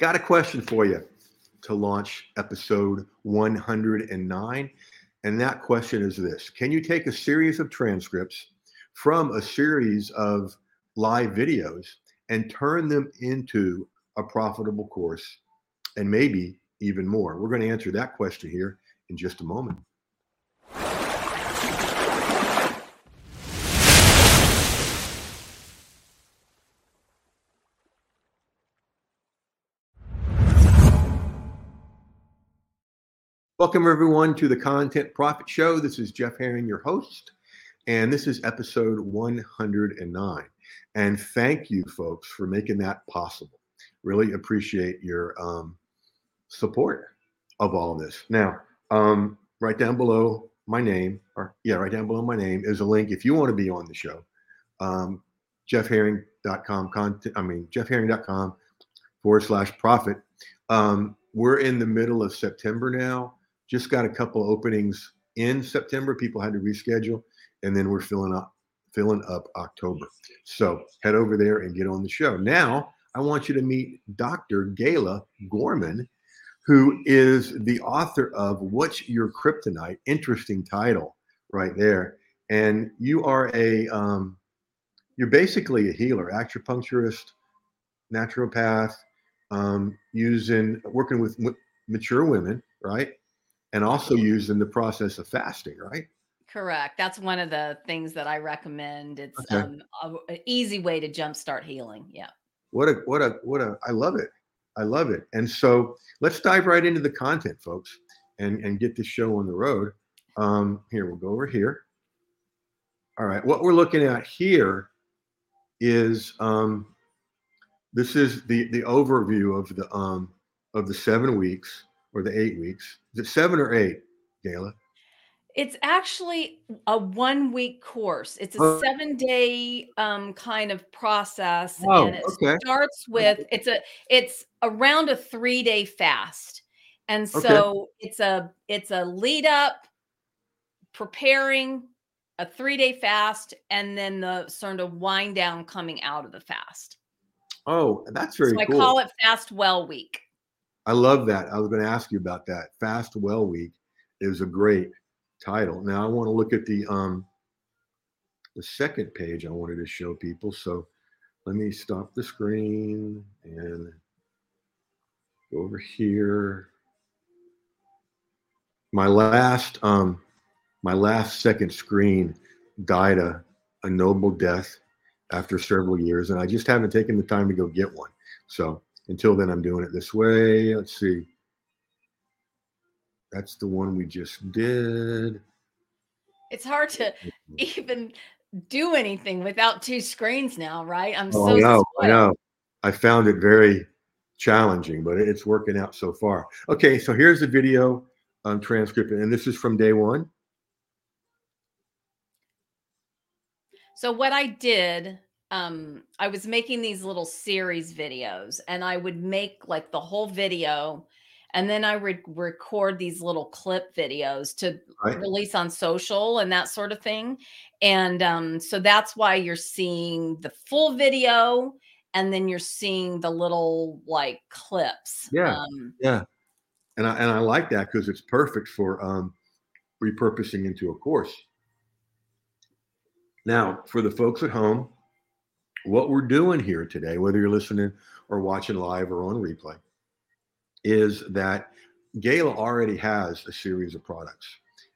Got a question for you to launch episode 109. And that question is this Can you take a series of transcripts from a series of live videos and turn them into a profitable course and maybe even more? We're going to answer that question here in just a moment. Welcome, everyone, to the Content Profit Show. This is Jeff Herring, your host, and this is episode 109. And thank you, folks, for making that possible. Really appreciate your um, support of all this. Now, um, right down below my name, or yeah, right down below my name is a link if you want to be on the show. Um, jeffherring.com content, I mean, jeffherring.com forward slash profit. Um, we're in the middle of September now just got a couple openings in September. People had to reschedule, and then we're filling up filling up October. So head over there and get on the show. Now I want you to meet Dr. Gayla Gorman, who is the author of What's Your Kryptonite? Interesting title right there. And you are a um, you're basically a healer, acupuncturist, naturopath, um, using working with mature women, right? And also used in the process of fasting, right? Correct. That's one of the things that I recommend. It's okay. um, an easy way to jumpstart healing. Yeah. What a what a what a I love it. I love it. And so let's dive right into the content, folks, and and get this show on the road. Um, here we'll go over here. All right. What we're looking at here is um, this is the the overview of the um, of the seven weeks or the eight weeks. Is it seven or eight, Gayla? It's actually a one week course. It's a oh. seven day um, kind of process, oh, and it okay. starts with it's a it's around a three day fast, and so okay. it's a it's a lead up, preparing a three day fast, and then the sort of wind down coming out of the fast. Oh, that's very. So cool. I call it Fast Well Week. I love that. I was going to ask you about that. Fast Well Week is a great title. Now I want to look at the um the second page I wanted to show people. So let me stop the screen and go over here. My last um my last second screen died a, a noble death after several years, and I just haven't taken the time to go get one. So until then, I'm doing it this way. Let's see. That's the one we just did. It's hard to even do anything without two screens now, right? I'm oh, so I know, I know. I found it very challenging, but it's working out so far. Okay, so here's the video um, transcript, and this is from day one. So what I did um I was making these little series videos and I would make like the whole video and then I would record these little clip videos to right. release on social and that sort of thing. And um so that's why you're seeing the full video and then you're seeing the little like clips. Yeah. Um, yeah. And I and I like that because it's perfect for um repurposing into a course. Now, for the folks at home, what we're doing here today, whether you're listening or watching live or on replay, is that Gayla already has a series of products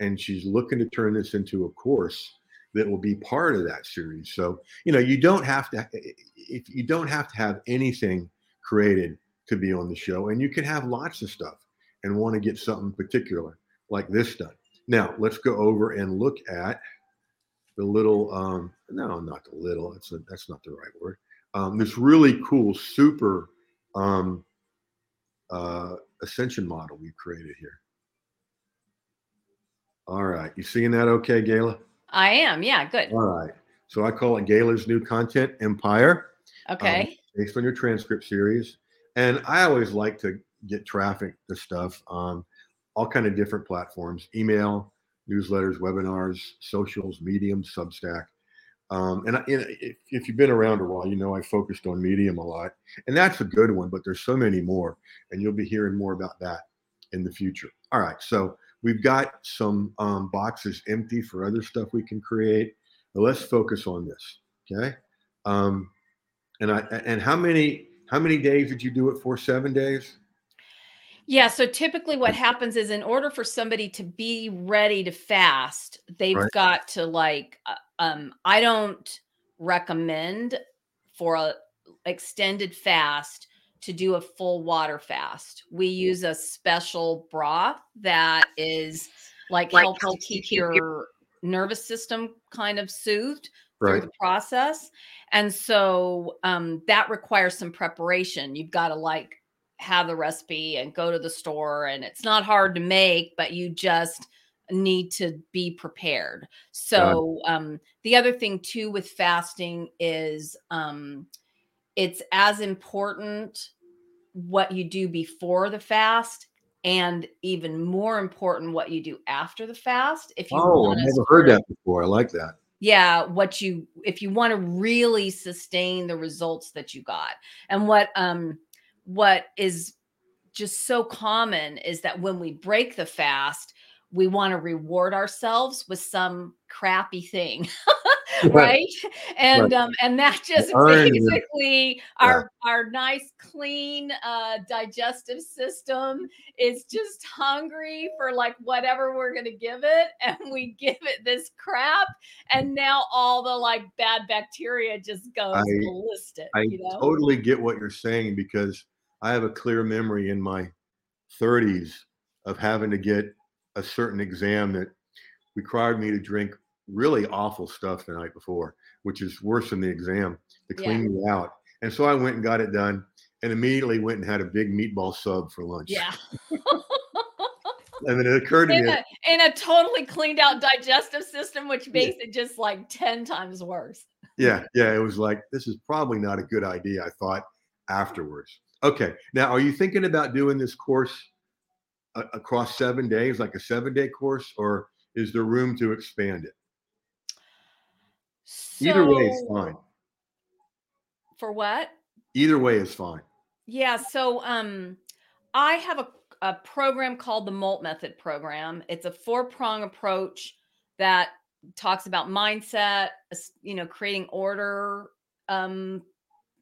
and she's looking to turn this into a course that will be part of that series. So, you know, you don't have to eh, eh, if you don't have to have anything created to be on the show and you can have lots of stuff and want to get something particular like this done. Now, let's go over and look at the little um, no, not the little. That's a, that's not the right word. Um, this really cool super um, uh, ascension model we created here. All right, you seeing that? Okay, Gayla. I am. Yeah, good. All right. So I call it Gayla's new content empire. Okay. Um, based on your transcript series, and I always like to get traffic to stuff on all kind of different platforms: email, newsletters, webinars, socials, Medium, Substack. Um, and, if, if, you've been around a while, you know I focused on medium a lot, and that's a good one. But there's so many more, and you'll be hearing more about that in the future. All right, so we've got some um, boxes empty for other stuff we can create. But let's focus on this, okay? Um, and I and how many how many days did you do it for? Seven days. Yeah. So typically, what happens is, in order for somebody to be ready to fast, they've right. got to like. Uh, um, I don't recommend for a extended fast to do a full water fast. We use a special broth that is like, like helps to keep your nervous system kind of soothed right. through the process. And so um, that requires some preparation. You've got to like have the recipe and go to the store, and it's not hard to make, but you just need to be prepared. So um, the other thing too with fasting is um, it's as important what you do before the fast and even more important what you do after the fast if you oh i've never heard that before. I like that. Yeah what you if you want to really sustain the results that you got. And what um what is just so common is that when we break the fast we want to reward ourselves with some crappy thing right and right. um and that just basically our our nice clean uh digestive system is just hungry for like whatever we're gonna give it and we give it this crap and now all the like bad bacteria just goes I, ballistic i you know? totally get what you're saying because i have a clear memory in my 30s of having to get a certain exam that required me to drink really awful stuff the night before, which is worse than the exam to clean yeah. me out. And so I went and got it done and immediately went and had a big meatball sub for lunch. Yeah. and then it occurred to in me a, in a totally cleaned out digestive system, which makes yeah. it just like 10 times worse. Yeah. Yeah. It was like, this is probably not a good idea. I thought afterwards. Okay. Now, are you thinking about doing this course uh, across seven days, like a seven day course, or is there room to expand it? So, Either way is fine. For what? Either way is fine. Yeah. So um I have a, a program called the Molt Method program. It's a four-prong approach that talks about mindset, you know, creating order um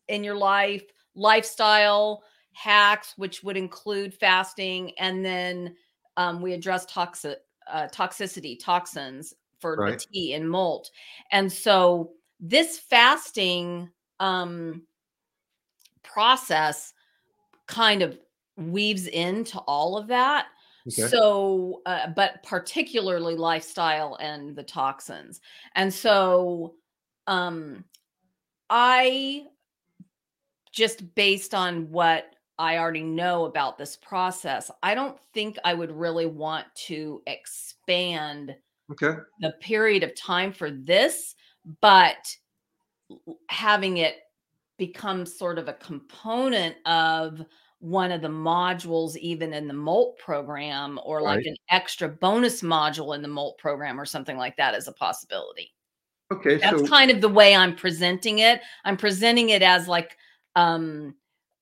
in your life, lifestyle hacks, which would include fasting, and then um, we address toxic uh, toxicity, toxins, for right. the tea and Molt. And so this fasting um, process kind of weaves into all of that. Okay. So, uh, but particularly lifestyle and the toxins. And so, um, I just based on what I already know about this process, I don't think I would really want to expand okay. the period of time for this but having it become sort of a component of one of the modules even in the molt program or like right. an extra bonus module in the molt program or something like that is a possibility. Okay that's so- kind of the way i'm presenting it. I'm presenting it as like um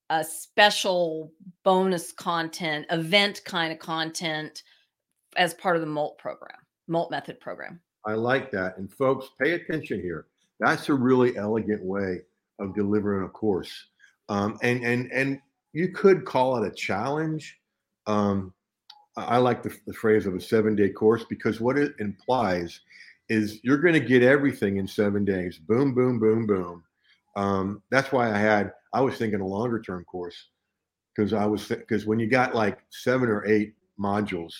a special bonus content event kind of content as part of the molt program Molt Method program. I like that. And folks, pay attention here. That's a really elegant way of delivering a course. Um, and and and you could call it a challenge. Um, I like the, the phrase of a seven day course because what it implies is you're going to get everything in seven days. Boom, boom, boom, boom. Um, that's why I had I was thinking a longer term course because I was because when you got like seven or eight modules,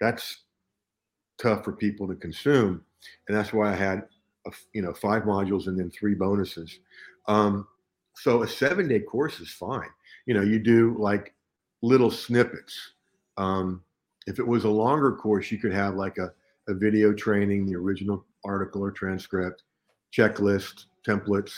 that's tough for people to consume, and that's why I had a, you know five modules and then three bonuses. Um, so a seven day course is fine. You know, you do like little snippets. Um, if it was a longer course, you could have like a, a video training, the original article or transcript, checklist, templates.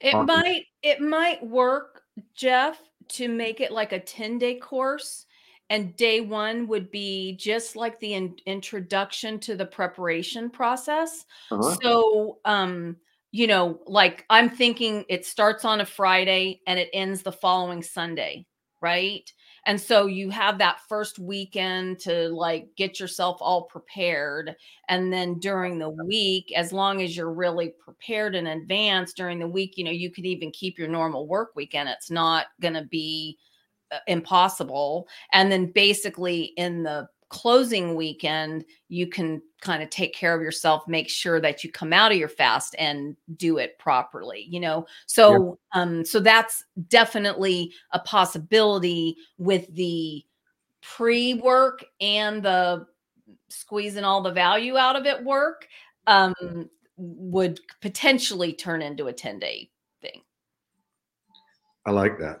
It might it might work, Jeff, to make it like a 10 day course and day one would be just like the in- introduction to the preparation process. Uh-huh. So, um, you know, like I'm thinking it starts on a Friday and it ends the following Sunday, right? And so you have that first weekend to like get yourself all prepared. And then during the week, as long as you're really prepared in advance during the week, you know, you could even keep your normal work weekend. It's not going to be uh, impossible. And then basically in the closing weekend, you can kind of take care of yourself, make sure that you come out of your fast and do it properly, you know. So yep. um so that's definitely a possibility with the pre-work and the squeezing all the value out of it work um would potentially turn into a 10 day thing. I like that.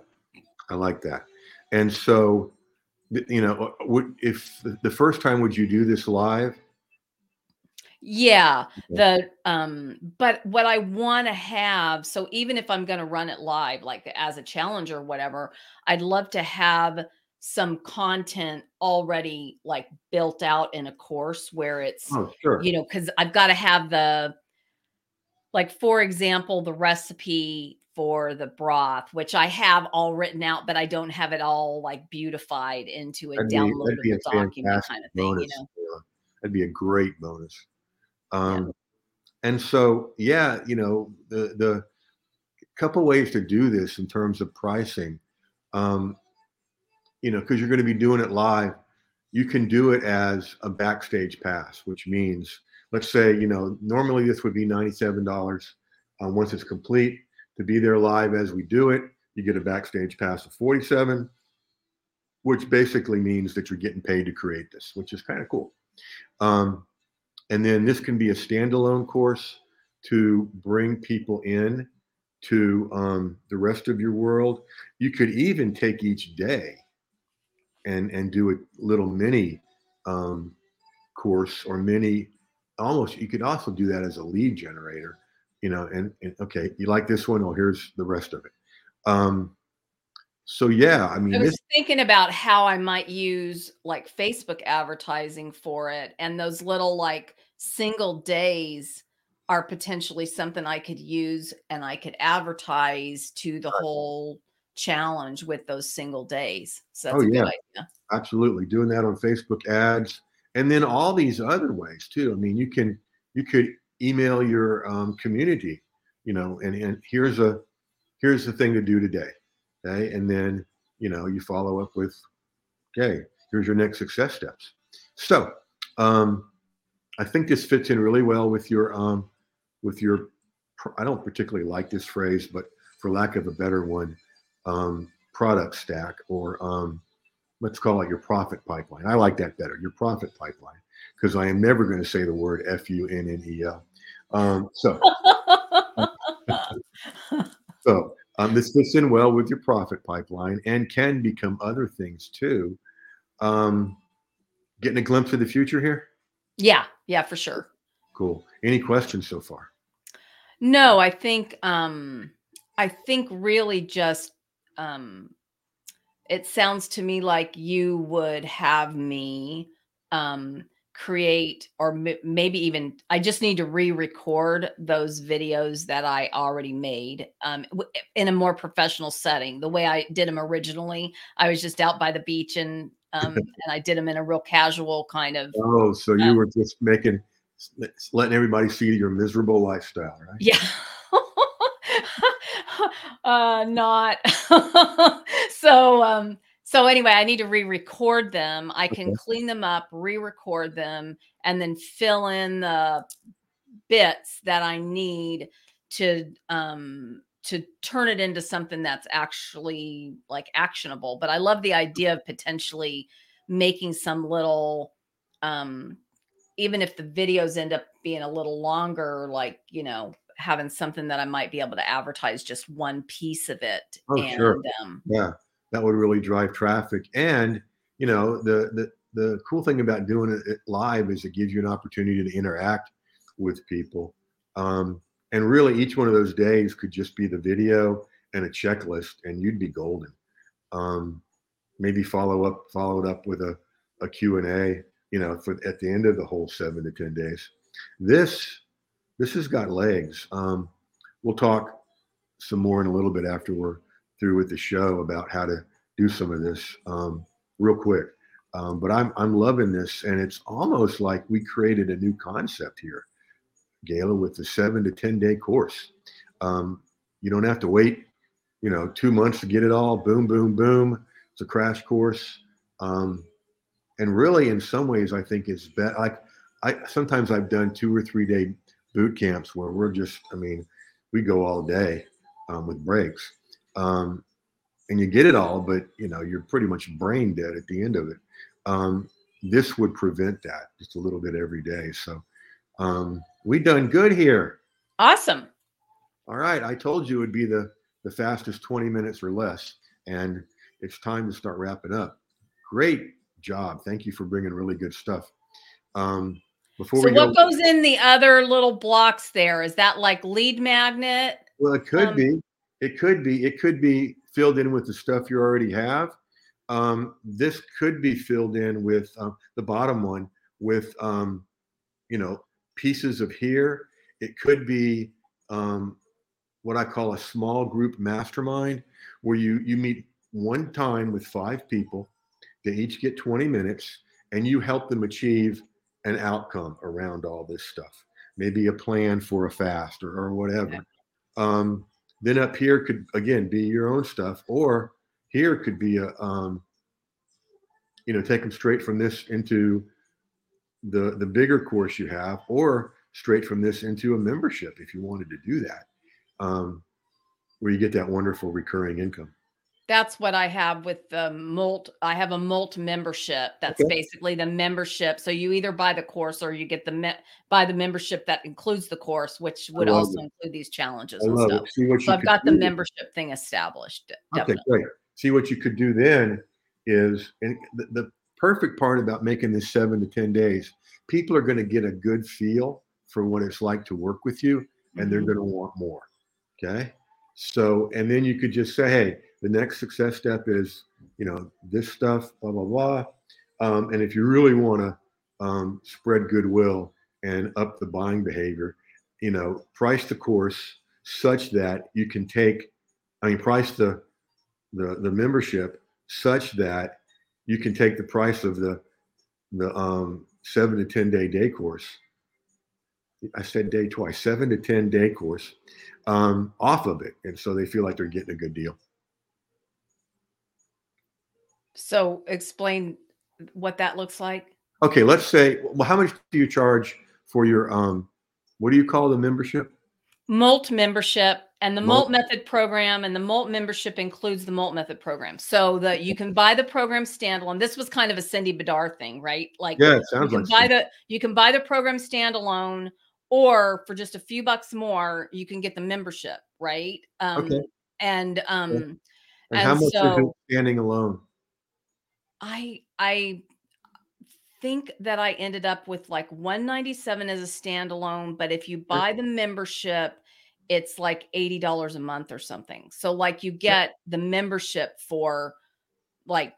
I like that. And so you know, uh, would if the first time would you do this live? Yeah, the um but what I want to have so even if I'm going to run it live like as a challenge or whatever, I'd love to have some content already like built out in a course where it's oh, sure. you know cuz I've got to have the like for example the recipe for the broth, which I have all written out, but I don't have it all like beautified into a that'd downloadable be, document kind of thing. Bonus. You know, that'd be a great bonus. Um, yeah. And so, yeah, you know, the the couple ways to do this in terms of pricing, um, you know, because you're going to be doing it live, you can do it as a backstage pass, which means, let's say, you know, normally this would be ninety-seven dollars. Um, once it's complete, to be there live as we do it. You get a backstage pass of 47, which basically means that you're getting paid to create this, which is kind of cool. Um, and then this can be a standalone course to bring people in to um, the rest of your world. You could even take each day and and do a little mini um, course or mini almost you could also do that as a lead generator you know, and, and okay, you like this one? Oh, here's the rest of it. Um, so yeah, I mean, I was thinking about how I might use like Facebook advertising for it, and those little like single days are potentially something I could use and I could advertise to the right. whole challenge with those single days. So oh yeah, absolutely, doing that on Facebook ads, and then all these other ways too. I mean, you can you could email your um, community, you know, and, and here's a here's the thing to do today. Okay. And then, you know, you follow up with, okay, here's your next success steps. So um, I think this fits in really well with your um, with your I don't particularly like this phrase, but for lack of a better one, um, product stack or um, let's call it your profit pipeline. I like that better, your profit pipeline, because I am never going to say the word F U N N E L. Um, so, so um, this fits in well with your profit pipeline and can become other things too. Um, getting a glimpse of the future here? Yeah, yeah, for sure. Cool. Any questions so far? No, I think um I think really just um it sounds to me like you would have me um create or m- maybe even I just need to re-record those videos that I already made um, w- in a more professional setting. The way I did them originally, I was just out by the beach and um, and I did them in a real casual kind of. Oh, so you um, were just making letting everybody see your miserable lifestyle, right? Yeah. uh not so um so anyway, I need to re-record them. I can okay. clean them up, re-record them, and then fill in the bits that I need to um to turn it into something that's actually like actionable. But I love the idea of potentially making some little um even if the videos end up being a little longer, like, you know, having something that I might be able to advertise just one piece of it. Oh, and, sure. Um, yeah that would really drive traffic. And you know, the the the cool thing about doing it live is it gives you an opportunity to interact with people. Um, and really, each one of those days could just be the video and a checklist, and you'd be golden. Um, maybe follow up, follow it up with a, a Q&A, you know, for at the end of the whole seven to 10 days. This, this has got legs. Um, we'll talk some more in a little bit after we're through with the show about how to do some of this um, real quick. Um, but I'm I'm loving this, and it's almost like we created a new concept here, Gala, with the seven to ten day course. Um, you don't have to wait, you know, two months to get it all. Boom, boom, boom. It's a crash course, um, and really, in some ways, I think it's better. Like I sometimes I've done two or three day boot camps where we're just, I mean, we go all day um, with breaks. Um, and you get it all, but you know you're pretty much brain dead at the end of it. Um, this would prevent that just a little bit every day. So um, we done good here. Awesome. All right, I told you it would be the the fastest 20 minutes or less, and it's time to start wrapping up. Great job. Thank you for bringing really good stuff. Um, before so what go, goes in the other little blocks there? Is that like lead magnet? Well, it could um, be. It could be. It could be filled in with the stuff you already have. Um, this could be filled in with uh, the bottom one with, um, you know, pieces of here. It could be um, what I call a small group mastermind, where you you meet one time with five people. They each get 20 minutes, and you help them achieve an outcome around all this stuff. Maybe a plan for a fast or, or whatever. Um, then up here could again be your own stuff, or here could be a, um, you know, take them straight from this into the the bigger course you have, or straight from this into a membership if you wanted to do that, um, where you get that wonderful recurring income that's what I have with the Molt. I have a Molt membership. That's okay. basically the membership. So you either buy the course or you get the me- buy the membership that includes the course, which would also it. include these challenges I and stuff. so I've got the membership thing established. Definitely. Okay, great. See what you could do then is and the, the perfect part about making this seven to ten days. People are going to get a good feel for what it's like to work with you, and mm-hmm. they're going to want more. Okay. So, and then you could just say, hey, the next success step is, you know, this stuff, blah, blah, blah. Um, and if you really want to um, spread goodwill and up the buying behavior, you know, price the course such that you can take, I mean, price the, the, the membership such that you can take the price of the, the um, seven to 10 day day course. I said day twice, seven to 10 day course um, off of it. And so they feel like they're getting a good deal. So explain what that looks like. Okay, let's say, well, how much do you charge for your um, what do you call the membership? Molt membership and the Molt. Molt Method program, and the Molt membership includes the Molt Method program. So that you can buy the program standalone. This was kind of a Cindy Bidar thing, right? Like, yeah, it sounds you can like buy the you can buy the program standalone, or for just a few bucks more, you can get the membership, right? Um, okay. And um, and, and how much so, is it standing alone? I I think that I ended up with like 197 as a standalone, but if you buy the membership, it's like $80 a month or something. So like you get the membership for like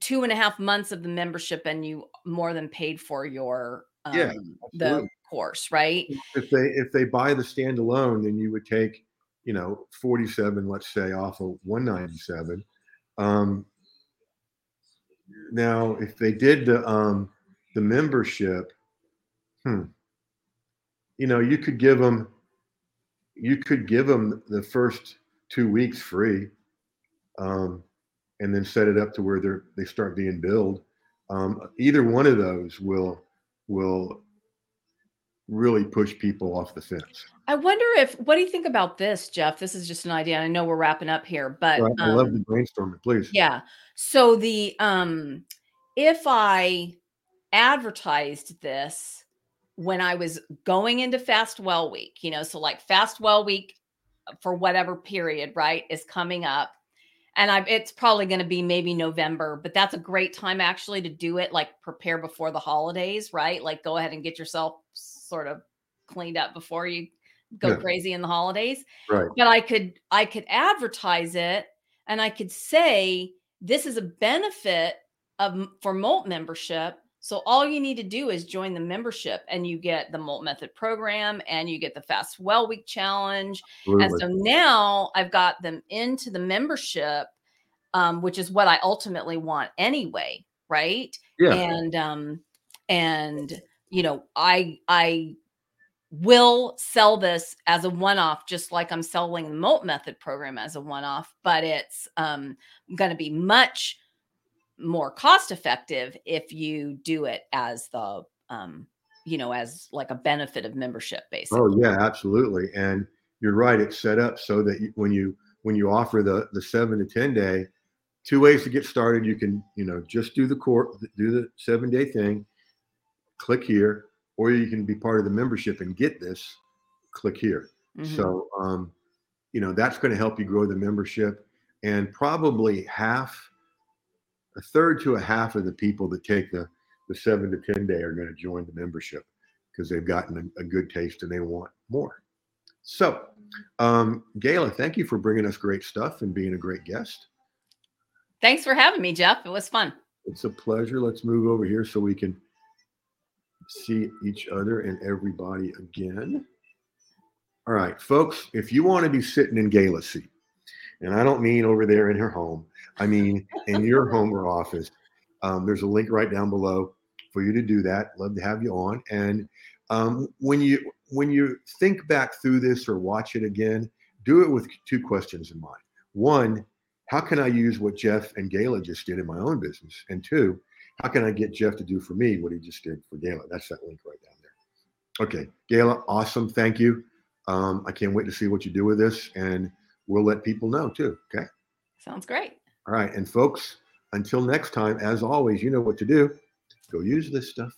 two and a half months of the membership and you more than paid for your um, yeah, the course, right? If they if they buy the standalone, then you would take, you know, 47, let's say, off of 197. Um, now, if they did the um, the membership, hmm, you know, you could give them, you could give them the first two weeks free, um, and then set it up to where they're they start being billed. Um, either one of those will will really push people off the fence. I wonder if what do you think about this, Jeff? This is just an idea. I know we're wrapping up here, but right. I love the um, brainstorming, please. Yeah. So the um if I advertised this when I was going into fast well week, you know, so like fast well week for whatever period, right, is coming up. And I it's probably going to be maybe November, but that's a great time actually to do it like prepare before the holidays, right? Like go ahead and get yourself sort of cleaned up before you go yeah. crazy in the holidays. Right. But I could I could advertise it and I could say this is a benefit of for Molt membership. So all you need to do is join the membership and you get the Molt Method program and you get the Fast Well Week challenge. Absolutely. And so now I've got them into the membership, um, which is what I ultimately want anyway, right? yeah. And um, and you know, I I will sell this as a one-off, just like I'm selling the Molt Method program as a one-off, but it's um going to be much more cost effective if you do it as the um you know as like a benefit of membership basically Oh yeah, absolutely. And you're right. It's set up so that you, when you when you offer the the seven to ten day, two ways to get started. You can you know just do the court, do the seven day thing, click here, or you can be part of the membership and get this. Click here. Mhm. So um, you know that's going to help you grow the membership, and probably half, a third to a half of the people that take the the seven to ten day are going to join the membership because they've gotten a, a good taste and they want more. So, um, Gayla, thank you for bringing us great stuff and being a great guest. thanks for having me jeff it was fun It's a pleasure. Let's move over here so we can see each other and everybody again. All right, folks, if you want to be sitting in Gayla's seat, and I don't mean over there in her home, I mean in your home or office, um, there's a link right down below for you to do that. Love to have you on. And um, when you when you think back through this or watch it again, do it with two questions in mind. One, how can I use what Jeff and Gayla just did in my own business? And two, how can I get Jeff to do for me what he just did for Gala? That's that link right down there. Okay, Gala, awesome. Thank you. Um, I can't wait to see what you do with this, and we'll let people know too. Okay. sounds great All right. And folks, until next time, as always, you know what to do. Go use this stuff.